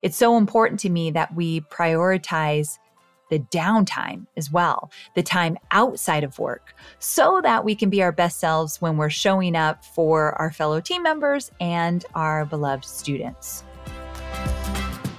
It's so important to me that we prioritize the downtime as well, the time outside of work, so that we can be our best selves when we're showing up for our fellow team members and our beloved students.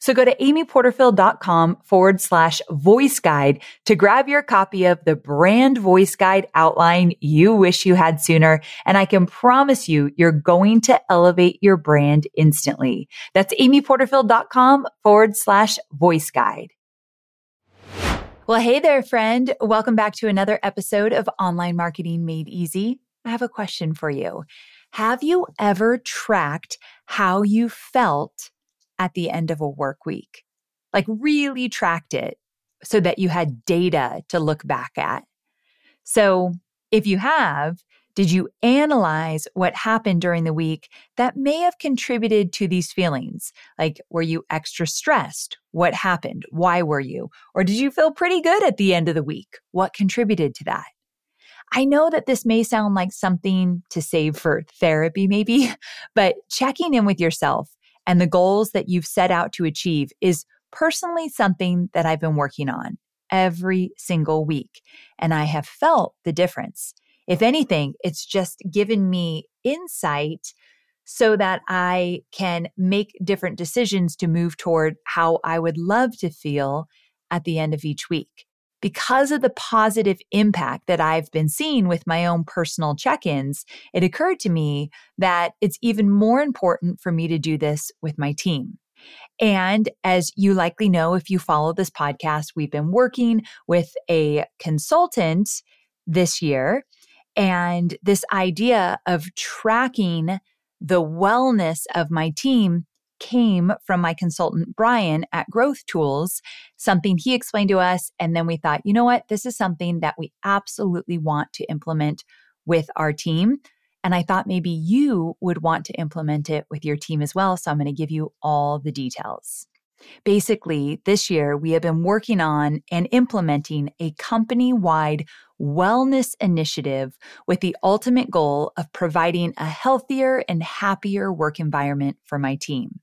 So go to amyporterfield.com forward slash voice guide to grab your copy of the brand voice guide outline you wish you had sooner. And I can promise you, you're going to elevate your brand instantly. That's amyporterfield.com forward slash voice guide. Well, hey there, friend. Welcome back to another episode of Online Marketing Made Easy. I have a question for you. Have you ever tracked how you felt at the end of a work week. Like really tracked it so that you had data to look back at. So if you have, did you analyze what happened during the week that may have contributed to these feelings? Like, were you extra stressed? What happened? Why were you? Or did you feel pretty good at the end of the week? What contributed to that? I know that this may sound like something to save for therapy, maybe, but checking in with yourself and the goals that you've set out to achieve is personally something that I've been working on every single week. And I have felt the difference. If anything, it's just given me insight so that I can make different decisions to move toward how I would love to feel at the end of each week because of the positive impact that I've been seeing with my own personal check ins, it occurred to me that it's even more important for me to do this with my team. And as you likely know, if you follow this podcast, we've been working with a consultant this year. And this idea of tracking the wellness of my team came from my consultant, Bryan at Growth Tools, something he explained to us. And then we thought, you know what? This is something that we absolutely want to implement with our team. And I thought maybe you would want to implement it with your team as well. So I'm going to give you all the details. Basically, this year we have been working on and implementing a company wide wellness initiative with the ultimate goal of providing a healthier and happier work environment for my team.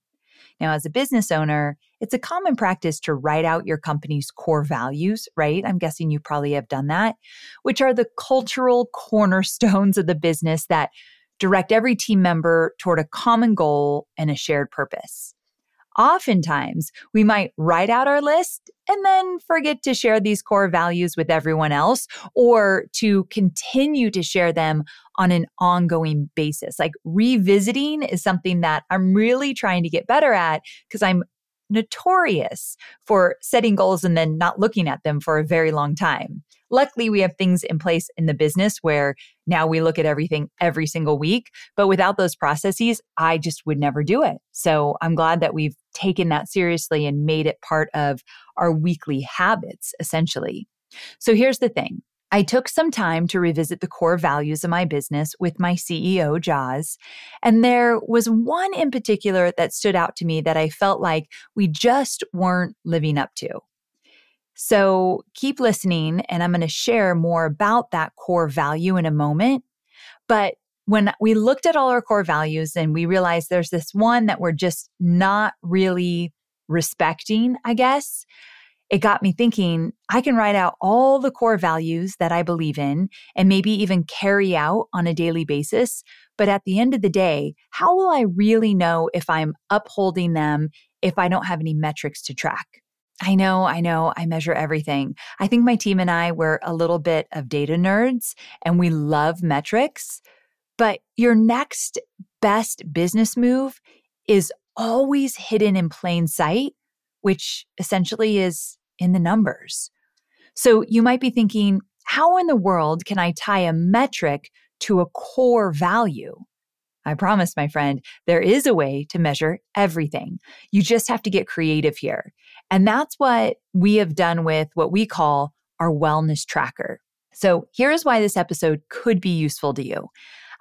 Now, as a business owner, it's a common practice to write out your company's core values, right? I'm guessing you probably have done that, which are the cultural cornerstones of the business that direct every team member toward a common goal and a shared purpose. Oftentimes, we might write out our list and then forget to share these core values with everyone else or to continue to share them on an ongoing basis. Like revisiting is something that I'm really trying to get better at because I'm notorious for setting goals and then not looking at them for a very long time. Luckily, we have things in place in the business where now we look at everything every single week. But without those processes, I just would never do it. So I'm glad that we've taken that seriously and made it part of our weekly habits, essentially. So here's the thing I took some time to revisit the core values of my business with my CEO, Joz. And there was one in particular that stood out to me that I felt like we just weren't living up to. So keep listening, and I'm going to share more about that core value in a moment. But when we looked at all our core values and we realized there's this one that we're just not really respecting, I guess, it got me thinking I can write out all the core values that I believe in and maybe even carry out on a daily basis. But at the end of the day, how will I really know if I'm upholding them if I don't have any metrics to track? I know, I know, I measure everything. I think my team and I were a little bit of data nerds and we love metrics. But your next best business move is always hidden in plain sight, which essentially is in the numbers. So you might be thinking, how in the world can I tie a metric to a core value? I promise, my friend, there is a way to measure everything. You just have to get creative here. And that's what we have done with what we call our wellness tracker. So here's why this episode could be useful to you.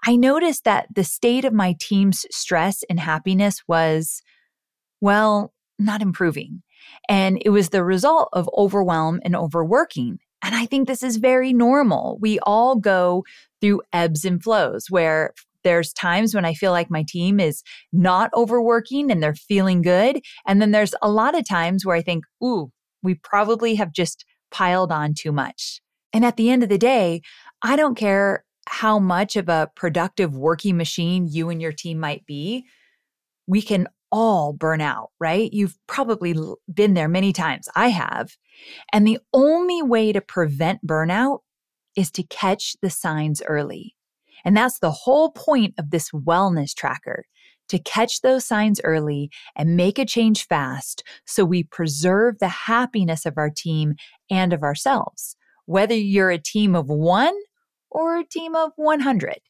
I noticed that the state of my team's stress and happiness was, well, not improving. And it was the result of overwhelm and overworking. And I think this is very normal. We all go through ebbs and flows where there's times when I feel like my team is not overworking and they're feeling good. And then there's a lot of times where I think, ooh, we probably have just piled on too much. And at the end of the day, I don't care how much of a productive working machine you and your team might be. We can all burn out, right? You've probably been there many times. I have. And the only way to prevent burnout is to catch the signs early. And that's the whole point of this wellness tracker to catch those signs early and make a change fast so we preserve the happiness of our team and of ourselves, whether you're a team of one or a team of 100.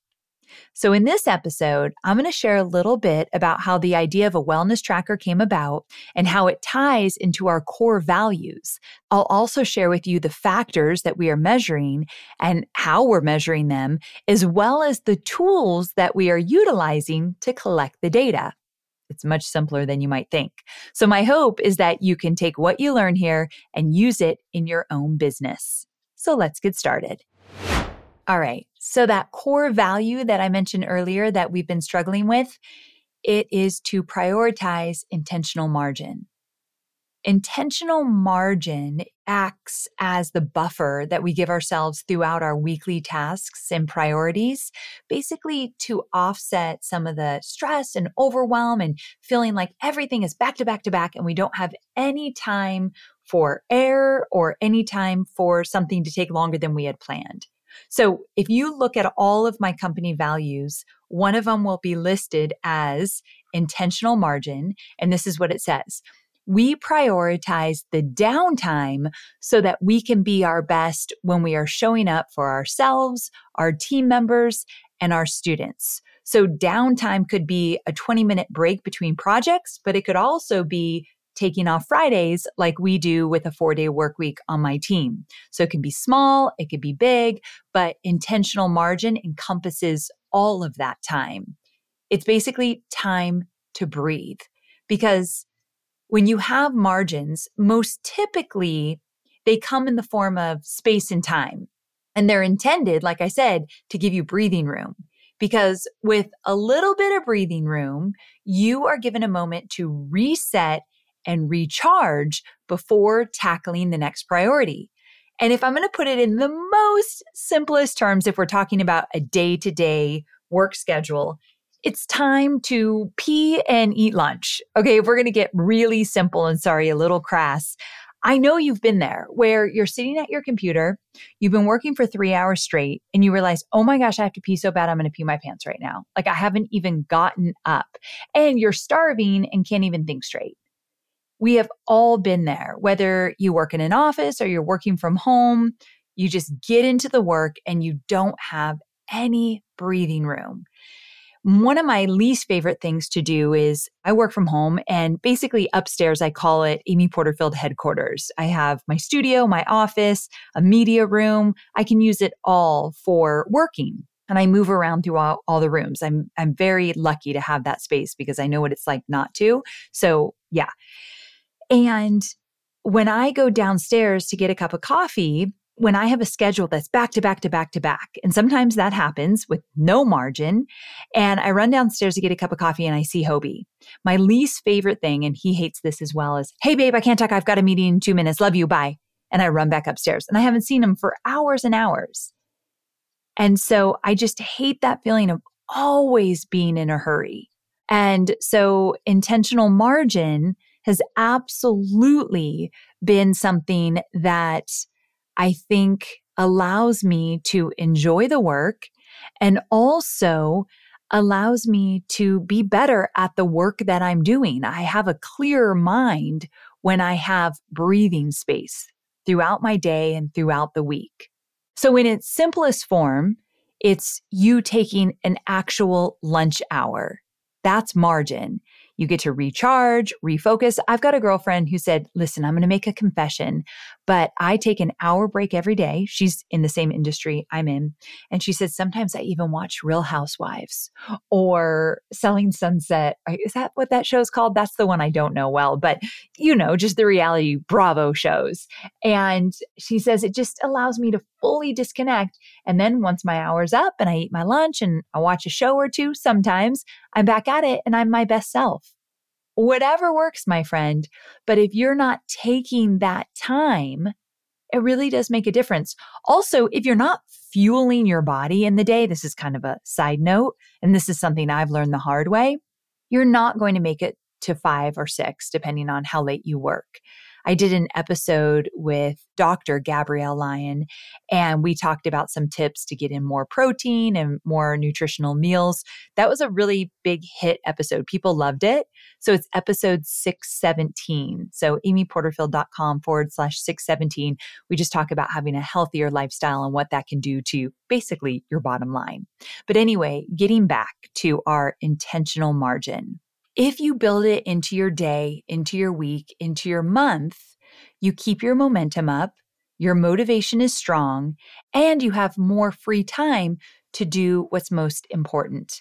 So, in this episode, I'm going to share a little bit about how the idea of a wellness tracker came about and how it ties into our core values. I'll also share with you the factors that we are measuring and how we're measuring them, as well as the tools that we are utilizing to collect the data. It's much simpler than you might think. So, my hope is that you can take what you learn here and use it in your own business. So, let's get started. All right. So that core value that I mentioned earlier that we've been struggling with, it is to prioritize intentional margin. Intentional margin acts as the buffer that we give ourselves throughout our weekly tasks and priorities, basically to offset some of the stress and overwhelm and feeling like everything is back to back to back and we don't have any time for error or any time for something to take longer than we had planned. So if you look at all of my company values, one of them will be listed as intentional margin. And this is what it says. We prioritize the downtime so that we can be our best when we are showing up for ourselves, our team members, and our students. So downtime could be a 20 minute break between projects, but it could also be taking off Fridays like we do with a four day work week on my team. So it can be small, it could be big, but intentional margin encompasses all of that time. It's basically time to breathe because when you have margins, most typically they come in the form of space and time. And they're intended, like I said, to give you breathing room. Because with a little bit of breathing room, you are given a moment to reset and recharge before tackling the next priority. And if I'm going to put it in the most simplest terms, if we're talking about a day to day work schedule, it's time to pee and eat lunch. Okay, if we're going to get really simple and sorry, a little crass, I know you've been there where you're sitting at your computer, you've been working for three hours straight, and you realize, oh my gosh, I have to pee so bad, I'm going to pee my pants right now. Like I haven't even gotten up, and you're starving and can't even think straight. We have all been there, whether you work in an office or you're working from home, you just get into the work and you don't have any breathing room. One of my least favorite things to do is I work from home and basically upstairs, I call it Amy Porterfield headquarters. I have my studio, my office, a media room. I can use it all for working and I move around through all, all, the rooms. I'm I'm very lucky to have that space because I know what it's like not to. So, yeah. And when I go downstairs to get a cup of coffee, when I have a schedule that's back to back to back to back, and sometimes that happens with no margin, and I run downstairs to get a cup of coffee and I see Hobie. My least favorite thing, and he hates this as well, is, Hey, babe, I can't talk. I've got a meeting in two minutes. Love you. Bye. And I run back upstairs and I haven't seen him for hours and hours. And so I just hate that feeling of always being in a hurry. And so intentional margin has absolutely been something that I think allows me to enjoy the work and also allows me to be better at the work that I'm doing. I have a clearer mind when I have breathing space throughout my day and throughout the week. So, in its simplest form, it's you taking an actual lunch hour. That's margin. You get to recharge, refocus. I've got a girlfriend who said, Listen, I'm going to make a confession, but I take an hour break every day. She's in the same industry I'm in. And she said, Sometimes I even watch Real Housewives or Selling Sunset. Is that what that show's called? That's the one I don't know well, but you know, just the reality Bravo shows. And she says, It just allows me to fully disconnect. And then once my hour's up and I eat my lunch and I watch a show or two, sometimes I'm back at it and I'm my best self whatever works, my friend. But if you're not taking that time, it really does make a difference. Also, if you're not fueling your body in the day, this is kind of a side note, and this is something I've learned the hard way, you're not going to make it to five or six, depending on how late you work. I did an episode with Dr. Gabrielle Lyon, and we talked about some tips to get in more protein and more nutritional meals. That was a really big hit episode. People loved it. So it's episode 617. So amyporterfield.com forward slash 617. We just talk about having a healthier lifestyle and what that can do to basically your bottom line. But anyway, getting back to our intentional margin. If you build it into your day, into your week, into your month, you keep your momentum up, your motivation is strong, and you have more free time to do what's most important.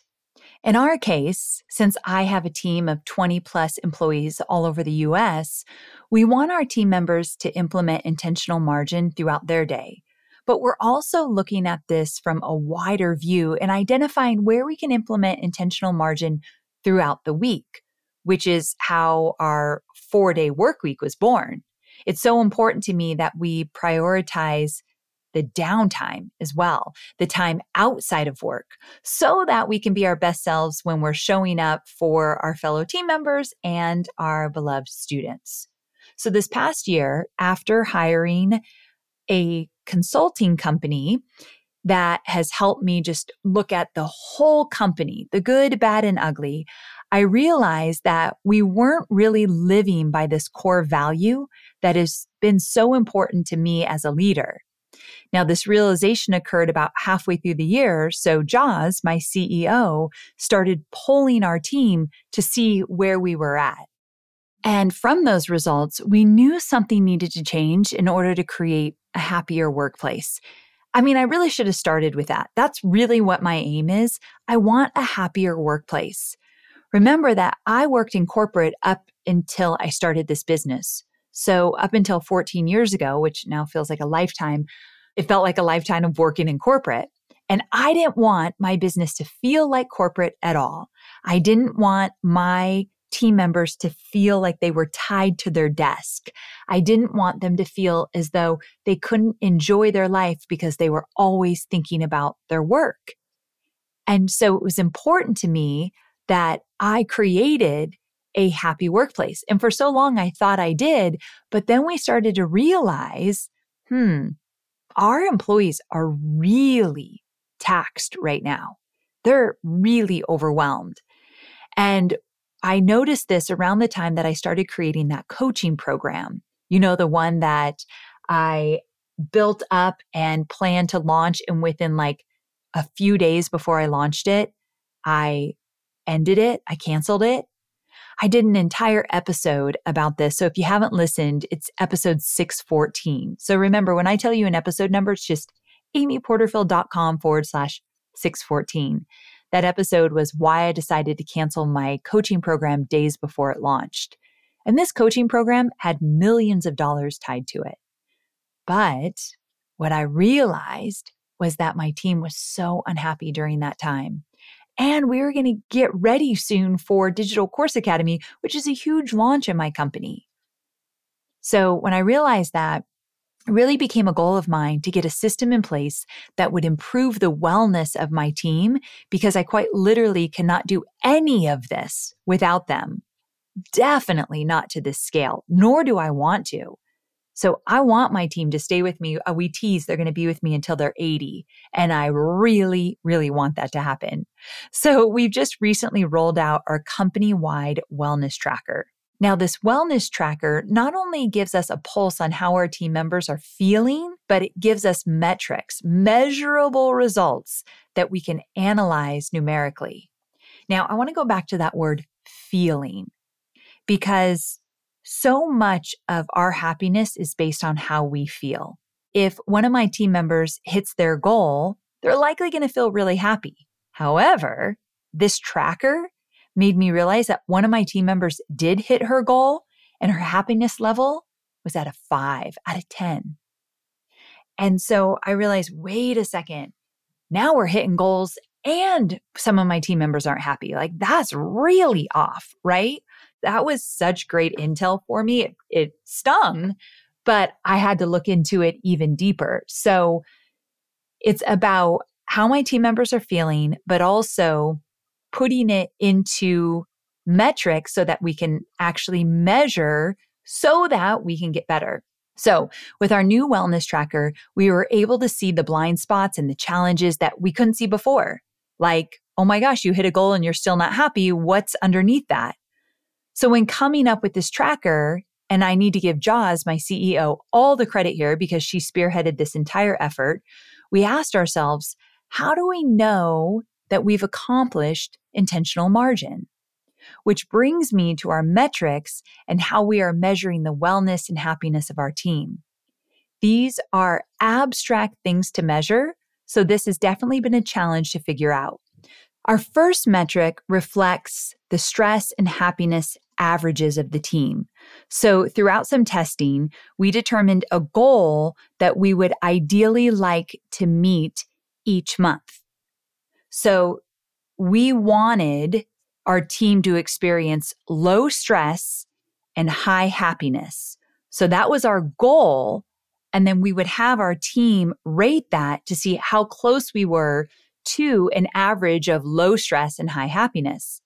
In our case, since I have a team of 20 plus employees all over the US, we want our team members to implement intentional margin throughout their day. But we're also looking at this from a wider view and identifying where we can implement intentional margin throughout the week, which is how our four day work week was born. It's so important to me that we prioritize the downtime as well, the time outside of work, so that we can be our best selves when we're showing up for our fellow team members and our beloved students. So, this past year, after hiring a consulting company that has helped me just look at the whole company, the good, bad, and ugly, I realized that we weren't really living by this core value that has been so important to me as a leader. Now, this realization occurred about halfway through the year. So, Jaws, my CEO, started polling our team to see where we were at. And from those results, we knew something needed to change in order to create a happier workplace. I mean, I really should have started with that. That's really what my aim is. I want a happier workplace. Remember that I worked in corporate up until I started this business. So, up until 14 years ago, which now feels like a lifetime, it felt like a lifetime of working in corporate. And I didn't want my business to feel like corporate at all. I didn't want my team members to feel like they were tied to their desk. I didn't want them to feel as though they couldn't enjoy their life because they were always thinking about their work. And so it was important to me that I created a happy workplace. And for so long, I thought I did. But then we started to realize, hmm, our employees are really taxed right now. They're really overwhelmed. And I noticed this around the time that I started creating that coaching program. You know, the one that I built up and planned to launch. And within like a few days before I launched it, I ended it, I canceled it. I did an entire episode about this. So if you haven't listened, it's episode 614. So remember, when I tell you an episode number, it's just amyporterfield.com forward slash 614. That episode was why I decided to cancel my coaching program days before it launched. And this coaching program had millions of dollars tied to it. But what I realized was that my team was so unhappy during that time. And we were going to get ready soon for Digital Course Academy, which is a huge launch in my company. So when I realized that, really became a goal of mine to get a system in place that would improve the wellness of my team because I quite literally cannot do any of this without them. Definitely not to this scale, nor do I want to. So I want my team to stay with me. Uh, we tease they're going to be with me until they're 80. And I really, really want that to happen. So we've just recently rolled out our company wide wellness tracker. Now, this wellness tracker not only gives us a pulse on how our team members are feeling, but it gives us metrics, measurable results that we can analyze numerically. Now, I want to go back to that word feeling because so much of our happiness is based on how we feel. If one of my team members hits their goal, they're likely going to feel really happy. However, this tracker made me realize that one of my team members did hit her goal and her happiness level was at a five out of 10. And so I realized wait a second, now we're hitting goals and some of my team members aren't happy. Like that's really off, right? that was such great intel for me. It, it stung, but I had to look into it even deeper. So it's about how my team members are feeling, but also putting it into metrics so that we can actually measure so that we can get better. So, with our new wellness tracker, we were able to see the blind spots and the challenges that we couldn't see before. Like, oh my gosh, you hit a goal and you're still not happy. What's underneath that? So when coming up with this tracker, and I need to give Jaws, my CEO, all the credit here because she spearheaded this entire effort, we asked ourselves, how do we know that we've accomplished intentional margin? Which brings me to our metrics and how we are measuring the wellness and happiness of our team. These are abstract things to measure, so this has definitely been a challenge to figure out. Our first metric reflects the stress and happiness averages of the team. So, throughout some testing, we determined a goal that we would ideally like to meet each month. So, we wanted our team to experience low stress and high happiness. So, that was our goal. And then we would have our team rate that to see how close we were to an average of low stress and high happiness.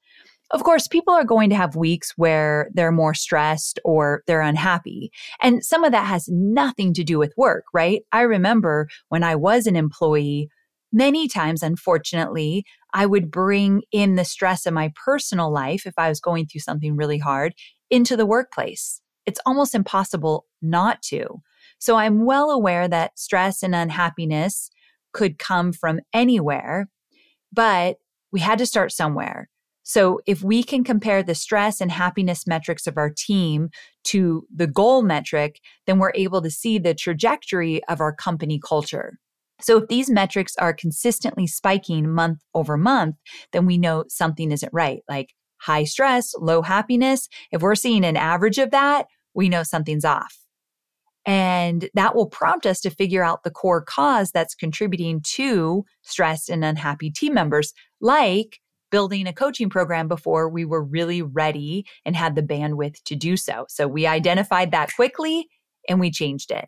Of course, people are going to have weeks where they're more stressed or they're unhappy. And some of that has nothing to do with work, right? I remember when I was an employee, many times, unfortunately, I would bring in the stress of my personal life if I was going through something really hard into the workplace. It's almost impossible not to. So I'm well aware that stress and unhappiness could come from anywhere, but we had to start somewhere. So if we can compare the stress and happiness metrics of our team to the goal metric, then we're able to see the trajectory of our company culture. So if these metrics are consistently spiking month over month, then we know something isn't right. Like high stress, low happiness. If we're seeing an average of that, we know something's off. And that will prompt us to figure out the core cause that's contributing to stressed and unhappy team members, like building a coaching program before we were really ready and had the bandwidth to do so. So we identified that quickly and we changed it.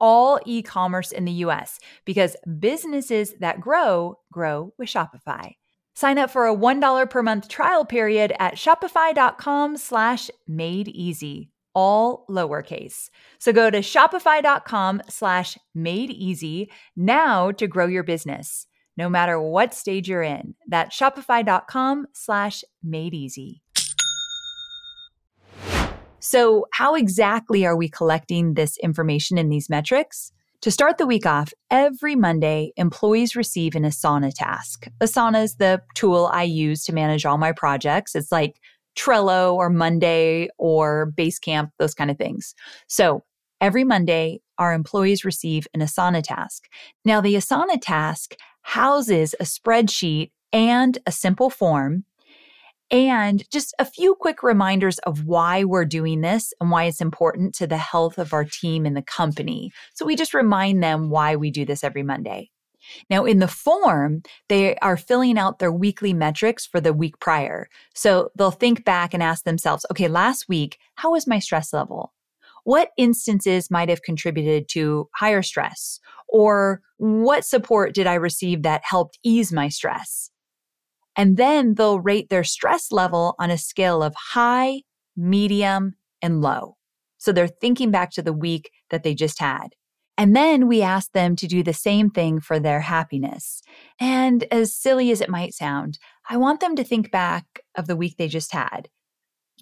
all e commerce in the US because businesses that grow, grow with Shopify. Sign up for a $1 per month trial period at shopify.com slash made easy all lowercase. So go to shopify.com slash made easy now to grow your business, no matter what stage you're in. That's shopify.com slash made easy. So, how exactly are we collecting this information in these metrics? To start the week off, every Monday, employees receive an Asana task. Asana is the tool I use to manage all my projects. It's like Trello or Monday or Basecamp, those kind of things. So every Monday, our employees receive an Asana task. Now, the Asana task houses a spreadsheet and a simple form and just a few quick reminders of why we're doing this and why it's important to the health of our team and the company. So we just remind them why we do this every Monday. Now, in the form, they are filling out their weekly metrics for the week prior. So they'll think back and ask themselves, okay, last week, how was my stress level? What instances might have contributed to higher stress? Or what support did I receive that helped ease my stress? And then they'll rate their stress level on a scale of high, medium, and low. So they're thinking back to the week that they just had. And then we ask them to do the same thing for their happiness. And as silly as it might sound, I want them to think back of the week they just had.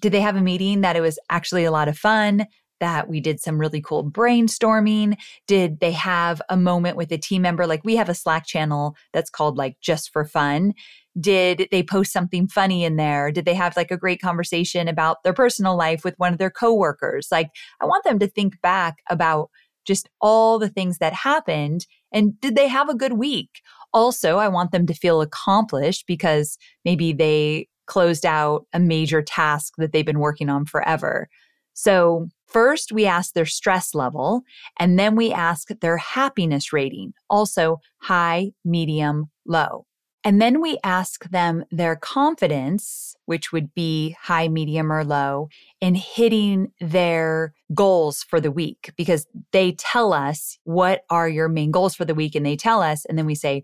Did they have a meeting that it was actually a lot of fun? That we did some really cool brainstorming? Did they have a moment with a team member? Like we have a Slack channel that's called like just for fun. Did they post something funny in there? Did they have like a great conversation about their personal life with one of their coworkers? Like I want them to think back about just all the things that happened. And did they have a good week? Also, I want them to feel accomplished because maybe they closed out a major task that they've been working on forever. So, first we ask their stress level, and then we ask their happiness rating, also high, medium, low. And then we ask them their confidence, which would be high, medium, or low, in hitting their goals for the week because they tell us what are your main goals for the week and they tell us, and then we say,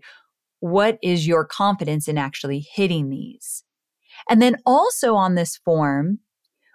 what is your confidence in actually hitting these? And then also on this form,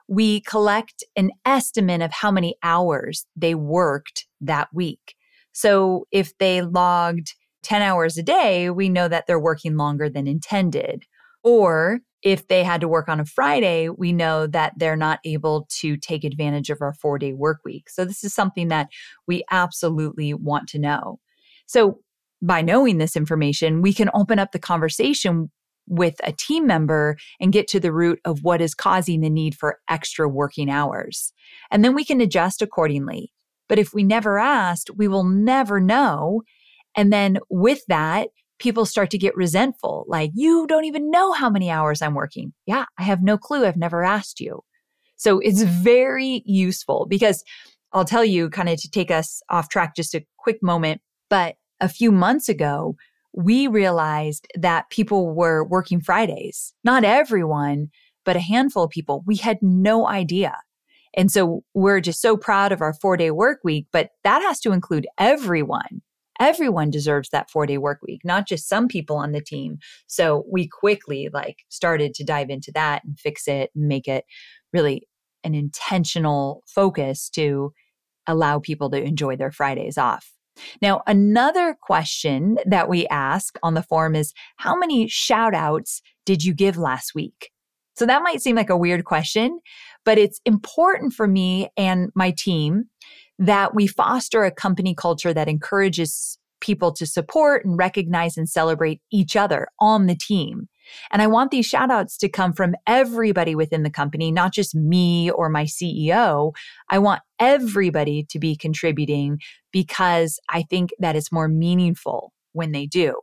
we collect an estimate of how many hours they worked that week. So if they logged 10 hours a day, we know that they're working longer than intended. Or if they had to work on a Friday, we know that they're not able to take advantage of our four day work week. So, this is something that we absolutely want to know. So, by knowing this information, we can open up the conversation with a team member and get to the root of what is causing the need for extra working hours. And then we can adjust accordingly. But if we never asked, we will never know. And then with that, people start to get resentful. Like, you don't even know how many hours I'm working. Yeah, I have no clue. I've never asked you. So it's very useful because I'll tell you, kind of to take us off track just a quick moment. But a few months ago, we realized that people were working Fridays. Not everyone, but a handful of people. We had no idea. And so we're just so proud of our four day work week, but that has to include everyone. Everyone deserves that four day work week, not just some people on the team. So we quickly like started to dive into that and fix it and make it really an intentional focus to allow people to enjoy their Fridays off. Now, another question that we ask on the form is how many shout outs did you give last week? So that might seem like a weird question, but it's important for me and my team that we foster a company culture that encourages people to support and recognize and celebrate each other on the team. And I want these shout outs to come from everybody within the company, not just me or my CEO. I want everybody to be contributing because I think that it's more meaningful when they do.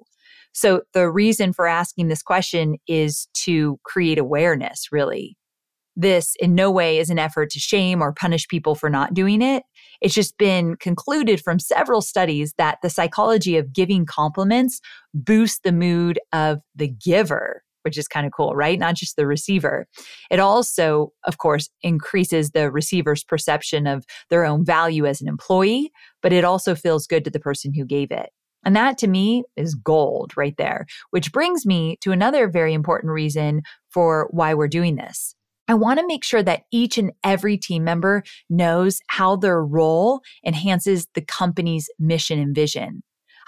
So the reason for asking this question is to create awareness, really. This in no way is an effort to shame or punish people for not doing it. It's just been concluded from several studies that the psychology of giving compliments boosts the mood of the giver, which is kind of cool, right? Not just the receiver. It also, of course, increases the receiver's perception of their own value as an employee, but it also feels good to the person who gave it. And that to me is gold right there, which brings me to another very important reason for why we're doing this. I want to make sure that each and every team member knows how their role enhances the company's mission and vision.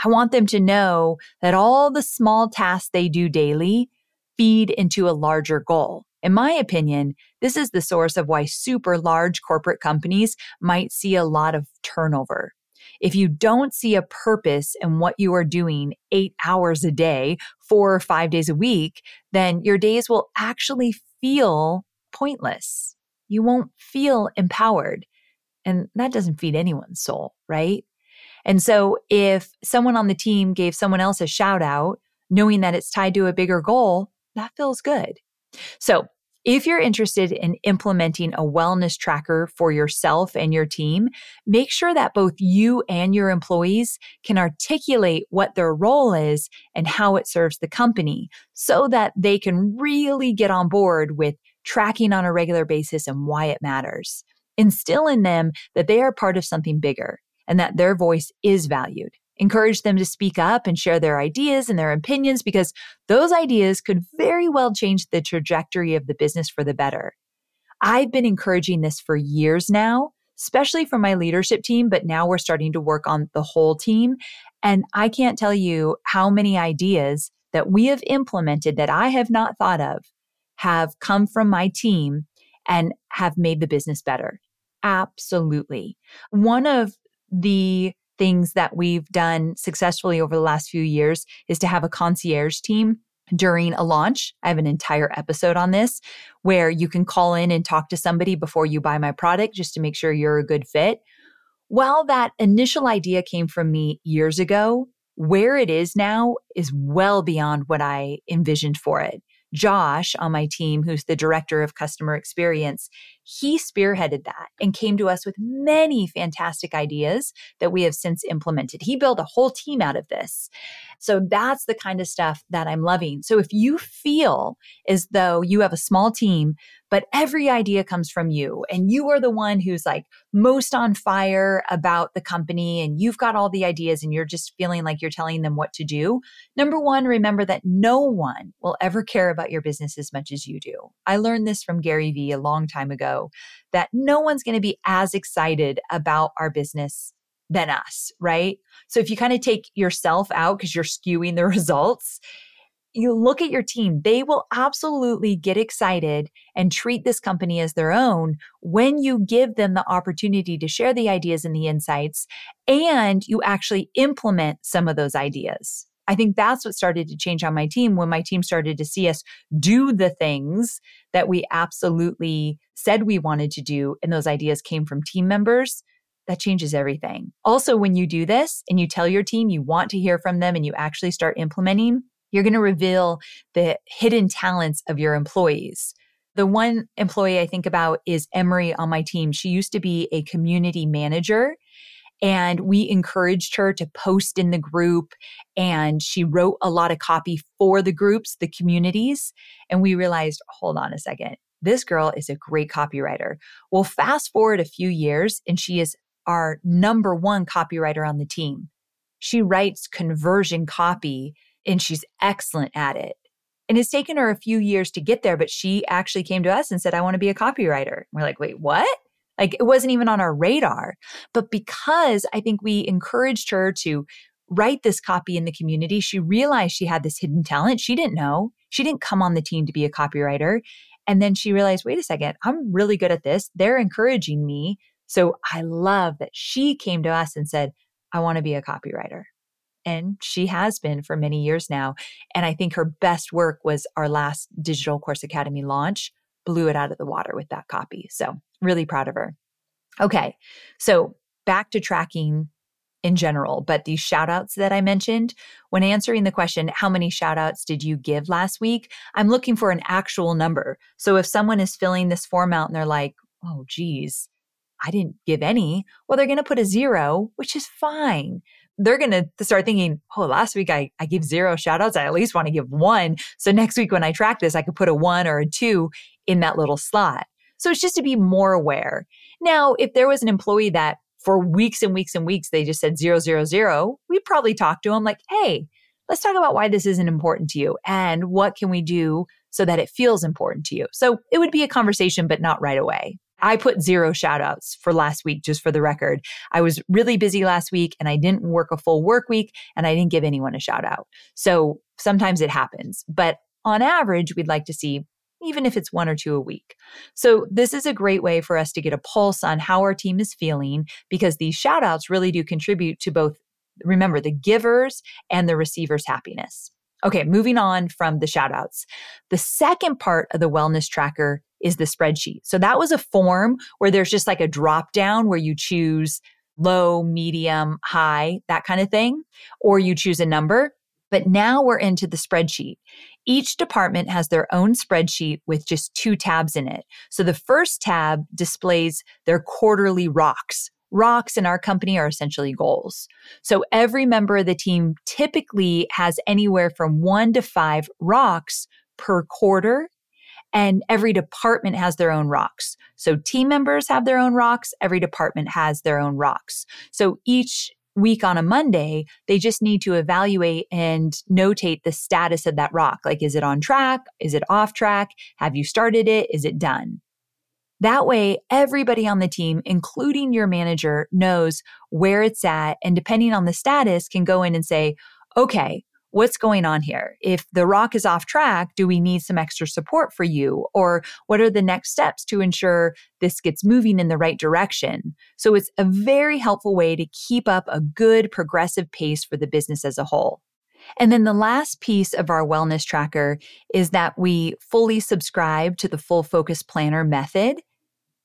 I want them to know that all the small tasks they do daily feed into a larger goal. In my opinion, this is the source of why super large corporate companies might see a lot of turnover. If you don't see a purpose in what you are doing eight hours a day, four or five days a week, then your days will actually feel pointless. You won't feel empowered. And that doesn't feed anyone's soul, right? And so if someone on the team gave someone else a shout out, knowing that it's tied to a bigger goal, that feels good. So if you're interested in implementing a wellness tracker for yourself and your team, make sure that both you and your employees can articulate what their role is and how it serves the company so that they can really get on board with tracking on a regular basis and why it matters. Instill in them that they are part of something bigger and that their voice is valued. Encourage them to speak up and share their ideas and their opinions because those ideas could very well change the trajectory of the business for the better. I've been encouraging this for years now, especially for my leadership team, but now we're starting to work on the whole team. And I can't tell you how many ideas that we have implemented that I have not thought of have come from my team and have made the business better. Absolutely. One of the things that we've done successfully over the last few years is to have a concierge team during a launch. I have an entire episode on this where you can call in and talk to somebody before you buy my product just to make sure you're a good fit. While that initial idea came from me years ago, where it is now is well beyond what I envisioned for it. Josh on my team, who's the director of customer experience, he spearheaded that and came to us with many fantastic ideas that we have since implemented. He built a whole team out of this. So that's the kind of stuff that I'm loving. So if you feel as though you have a small team, but every idea comes from you and you are the one who's like most on fire about the company and you've got all the ideas and you're just feeling like you're telling them what to do. Number one, remember that no one will ever care about your business as much as you do. I learned this from Gary Vee a long time ago that no one's going to be as excited about our business than us, right? So if you kind of take yourself out because you're skewing the results, you look at your team, they will absolutely get excited and treat this company as their own when you give them the opportunity to share the ideas and the insights and you actually implement some of those ideas. I think that's what started to change on my team when my team started to see us do the things that we absolutely said we wanted to do. And those ideas came from team members. That changes everything. Also, when you do this and you tell your team you want to hear from them and you actually start implementing, you're going to reveal the hidden talents of your employees. The one employee I think about is Emery on my team. She used to be a community manager and we encouraged her to post in the group and she wrote a lot of copy for the groups, the communities. And we realized, hold on a second. This girl is a great copywriter. Well, fast forward a few years and she is our number one copywriter on the team. She writes conversion copy and she's excellent at it. And it's taken her a few years to get there, but she actually came to us and said, I want to be a copywriter. We're like, wait, what? Like it wasn't even on our radar. But because I think we encouraged her to write this copy in the community, she realized she had this hidden talent. She didn't know. She didn't come on the team to be a copywriter. And then she realized, wait a second, I'm really good at this. They're encouraging me. So I love that she came to us and said, I want to be a copywriter. And she has been for many years now. And I think her best work was our last Digital Course Academy launch, blew it out of the water with that copy. So Really proud of her. Okay. So back to tracking in general, but these shout outs that I mentioned, when answering the question, how many shout outs did you give last week? I'm looking for an actual number. So if someone is filling this form out and they're like, oh, geez, I didn't give any, well, they're going to put a zero, which is fine. They're going to start thinking, oh, last week I, I gave zero shout outs. I at least want to give one. So next week when I track this, I could put a one or a two in that little slot. So it's just to be more aware. Now, if there was an employee that for weeks and weeks and weeks they just said zero, zero, zero, we'd probably talk to them like, hey, let's talk about why this isn't important to you and what can we do so that it feels important to you. So it would be a conversation, but not right away. I put zero shout outs for last week, just for the record. I was really busy last week and I didn't work a full work week and I didn't give anyone a shout out. So sometimes it happens, but on average, we'd like to see even if it's one or two a week. So, this is a great way for us to get a pulse on how our team is feeling because these shout outs really do contribute to both, remember, the givers and the receivers' happiness. Okay, moving on from the shout outs. The second part of the wellness tracker is the spreadsheet. So, that was a form where there's just like a drop down where you choose low, medium, high, that kind of thing, or you choose a number. But now we're into the spreadsheet. Each department has their own spreadsheet with just two tabs in it. So the first tab displays their quarterly rocks. Rocks in our company are essentially goals. So every member of the team typically has anywhere from one to five rocks per quarter and every department has their own rocks. So team members have their own rocks, every department has their own rocks. So each week on a Monday, they just need to evaluate and notate the status of that rock. Like, is it on track? Is it off track? Have you started it? Is it done? That way, everybody on the team, including your manager, knows where it's at. And depending on the status, can go in and say, okay, what's going on here? If the rock is off track, do we need some extra support for you? Or what are the next steps to ensure this gets moving in the right direction? So it's a very helpful way to keep up a good progressive pace for the business as a whole. And then the last piece of our wellness tracker is that we fully subscribe to the full focus planner method.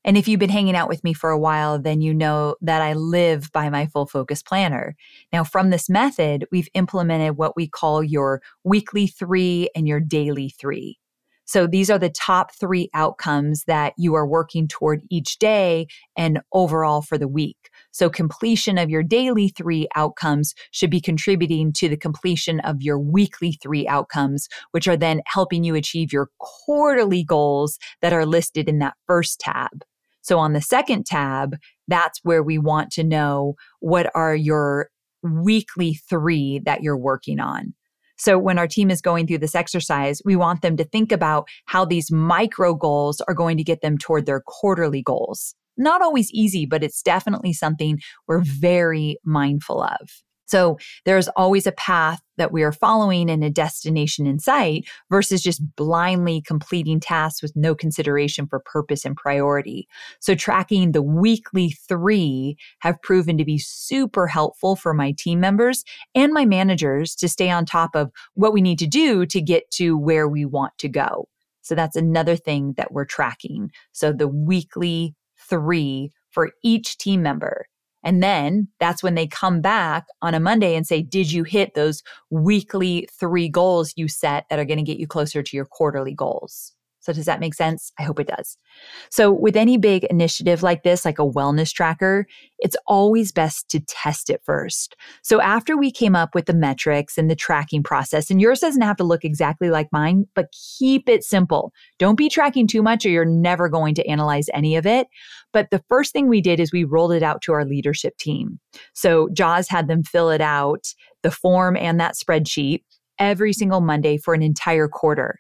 And if you've been hanging out with me for a while, then you know that I live by my full focus planner. Now, from this method, we've implemented what we call your weekly three and your daily three. So these are the top three outcomes that you are working toward each day and overall for the week. So completion of your daily three outcomes should be contributing to the completion of your weekly three outcomes, which are then helping you achieve your quarterly goals that are listed in that first tab. So on the second tab, that's where we want to know what are your weekly three that you're working on. So when our team is going through this exercise, we want them to think about how these micro goals are going to get them toward their quarterly goals. Not always easy, but it's definitely something we're very mindful of. So there's always a path that we are following and a destination in sight versus just blindly completing tasks with no consideration for purpose and priority. So tracking the weekly three have proven to be super helpful for my team members and my managers to stay on top of what we need to do to get to where we want to go. So that's another thing that we're tracking. So the weekly three for each team member. And then that's when they come back on a Monday and say, Did you hit those weekly three goals you set that are going to get you closer to your quarterly goals? So, does that make sense? I hope it does. So, with any big initiative like this, like a wellness tracker, it's always best to test it first. So, after we came up with the metrics and the tracking process, and yours doesn't have to look exactly like mine, but keep it simple. Don't be tracking too much or you're never going to analyze any of it. But the first thing we did is we rolled it out to our leadership team. So, Jaws had them fill it out, the form and that spreadsheet every single Monday for an entire quarter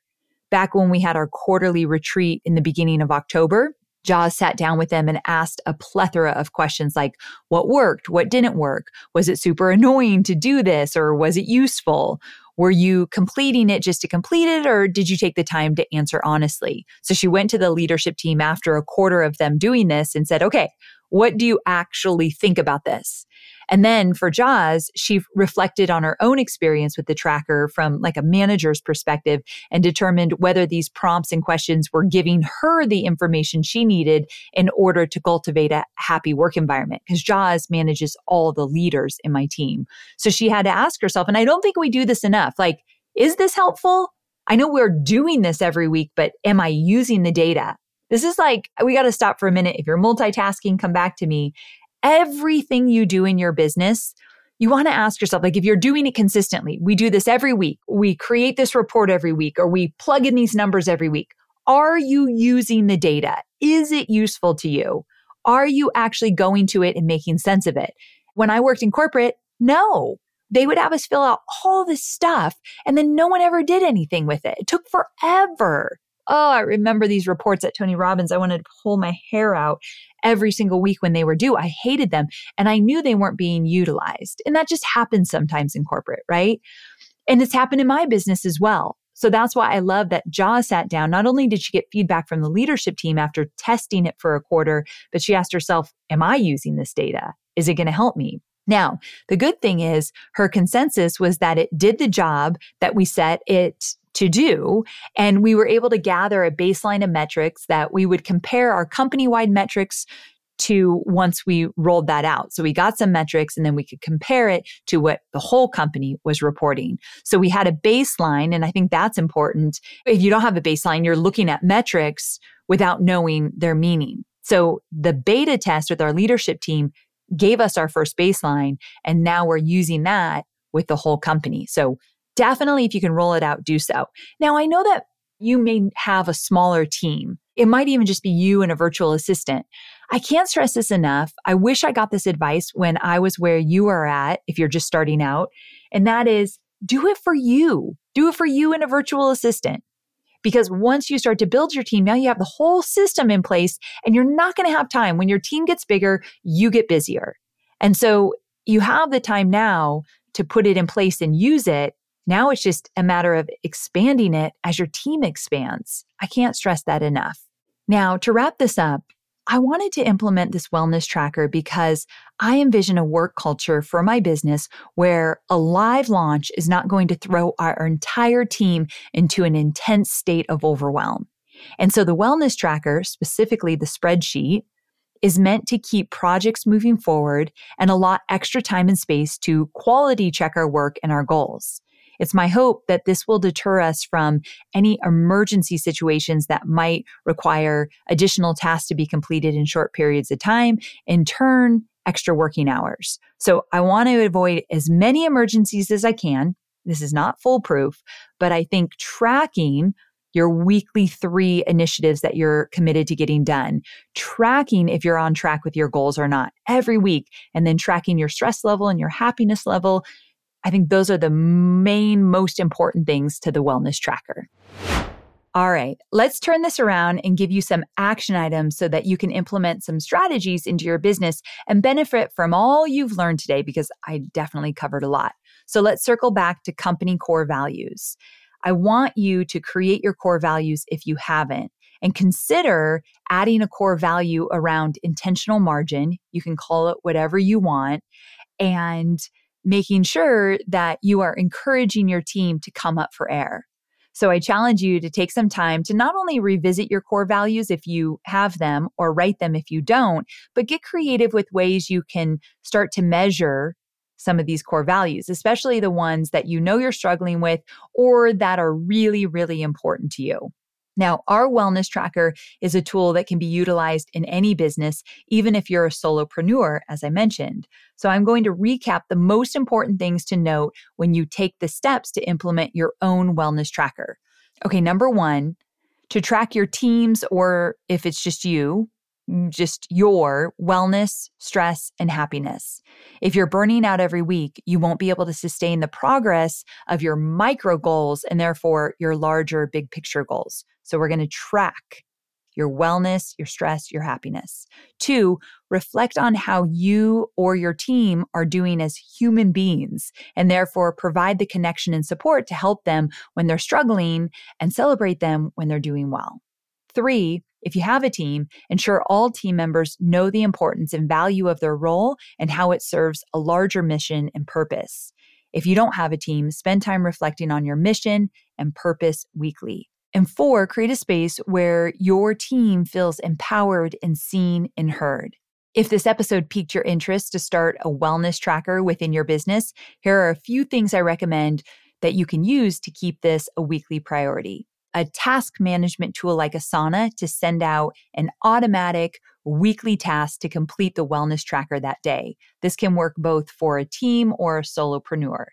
back when we had our quarterly retreat in the beginning of October, Jaws sat down with them and asked a plethora of questions like what worked, what didn't work, was it super annoying to do this, or was it useful? Were you completing it just to complete it, or did you take the time to answer honestly? So she went to the leadership team after a quarter of them doing this and said, okay, what do you actually think about this? And then for Jaws, she reflected on her own experience with the tracker from like a manager's perspective and determined whether these prompts and questions were giving her the information she needed in order to cultivate a happy work environment. Because Jaws manages all the leaders in my team. So she had to ask herself, and I don't think we do this enough, like, is this helpful? I know we're doing this every week, but am I using the data? This is like, we got to stop for a minute. If you're multitasking, come back to me everything you do in your business, you want to ask yourself, like, if you're doing it consistently, we do this every week, we create this report every week, or we plug in these numbers every week. Are you using the data? Is it useful to you? Are you actually going to it and making sense of it? When I worked in corporate, no. They would have us fill out all this stuff and then no one ever did anything with it. It took forever. Oh, I remember these reports at Tony Robbins. I wanted to pull my hair out every single week when they were due. I hated them and I knew they weren't being utilized. And that just happens sometimes in corporate, right? And it's happened in my business as well. So that's why I love that Jaws sat down. Not only did she get feedback from the leadership team after testing it for a quarter, but she asked herself, Am I using this data? Is it going to help me? Now, the good thing is her consensus was that it did the job that we set it to do. And we were able to gather a baseline of metrics that we would compare our company wide metrics to once we rolled that out. So we got some metrics and then we could compare it to what the whole company was reporting. So we had a baseline. And I think that's important. If you don't have a baseline, you're looking at metrics without knowing their meaning. So the beta test with our leadership team gave us our first baseline. And now we're using that with the whole company. So definitely if you can roll it out, do so. Now, I know that you may have a smaller team. It might even just be you and a virtual assistant. I can't stress this enough. I wish I got this advice when I was where you are at, if you're just starting out. And that is do it for you. Do it for you and a virtual assistant. Because once you start to build your team, now you have the whole system in place and you're not going to have time. When your team gets bigger, you get busier. And so you have the time now to put it in place and use it now it's just a matter of expanding it as your team expands. I can't stress that enough. Now, to wrap this up, I wanted to implement this wellness tracker because I envision a work culture for my business where a live launch is not going to throw our entire team into an intense state of overwhelm. And so the wellness tracker, specifically the spreadsheet, is meant to keep projects moving forward and allot extra time and space to quality check our work and our goals. It's my hope that this will deter us from any emergency situations that might require additional tasks to be completed in short periods of time, in turn, extra working hours. So I want to avoid as many emergencies as I can. This is not foolproof, but I think tracking your weekly three initiatives that you're committed to getting done, tracking if you're on track with your goals or not every week, and then tracking your stress level and your happiness level I think those are the main, most important things to the wellness tracker. All right, let's turn this around and give you some action items so that you can implement some strategies into your business and benefit from all you've learned today because I definitely covered a lot. So let's circle back to company core values. I want you to create your core values if you haven't and consider adding a core value around intentional margin. You can call it whatever you want and making sure that you are encouraging your team to come up for air. So I challenge you to take some time to not only revisit your core values if you have them or write them if you don't, but get creative with ways you can start to measure some of these core values, especially the ones that you know you're struggling with or that are really, really important to you. Now, our wellness tracker is a tool that can be utilized in any business, even if you're a solopreneur, as I mentioned. So, I'm going to recap the most important things to note when you take the steps to implement your own wellness tracker. Okay, number one, to track your teams, or if it's just you, just your wellness, stress, and happiness. If you're burning out every week, you won't be able to sustain the progress of your micro goals and therefore your larger big picture goals. So we're going to track your wellness, your stress, your happiness. Two, reflect on how you or your team are doing as human beings and therefore provide the connection and support to help them when they're struggling and celebrate them when they're doing well. Three, if you have a team, ensure all team members know the importance and value of their role and how it serves a larger mission and purpose. If you don't have a team, spend time reflecting on your mission and purpose weekly. And four, create a space where your team feels empowered and seen and heard. If this episode piqued your interest to start a wellness tracker within your business, here are a few things I recommend that you can use to keep this a weekly priority a task management tool like Asana to send out an automatic weekly task to complete the wellness tracker that day. This can work both for a team or a solopreneur.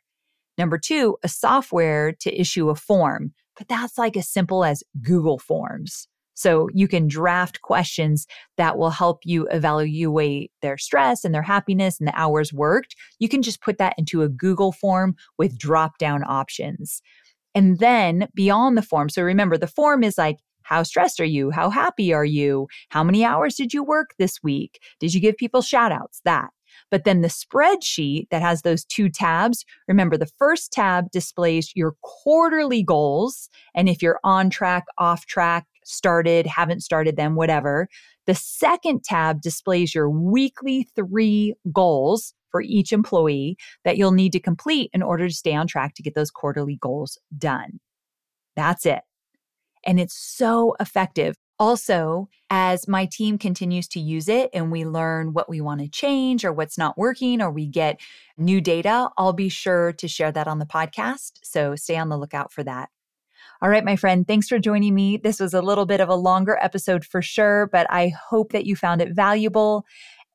Number two, a software to issue a form, but that's like as simple as Google Forms. So you can draft questions that will help you evaluate their stress and their happiness and the hours worked. You can just put that into a Google form with drop down options. And then beyond the form, so remember the form is like, how stressed are you? How happy are you? How many hours did you work this week? Did you give people shout outs? That. But then the spreadsheet that has those two tabs, remember the first tab displays your quarterly goals. And if you're on track, off track, started, haven't started them, whatever. The second tab displays your weekly three goals for each employee that you'll need to complete in order to stay on track to get those quarterly goals done. That's it. And it's so effective. Also, as my team continues to use it and we learn what we want to change or what's not working or we get new data, I'll be sure to share that on the podcast. So stay on the lookout for that. All right, my friend, thanks for joining me. This was a little bit of a longer episode for sure, but I hope that you found it valuable.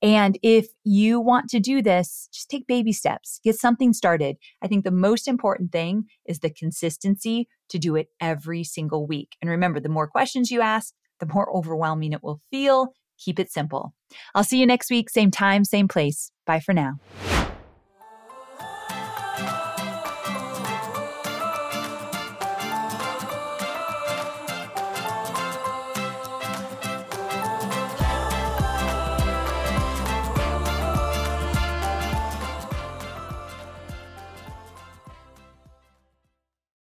And if you want to do this, just take baby steps, get something started. I think the most important thing is the consistency to do it every single week. And remember, the more questions you ask, the more overwhelming it will feel. Keep it simple. I'll see you next week, same time, same place. Bye for now.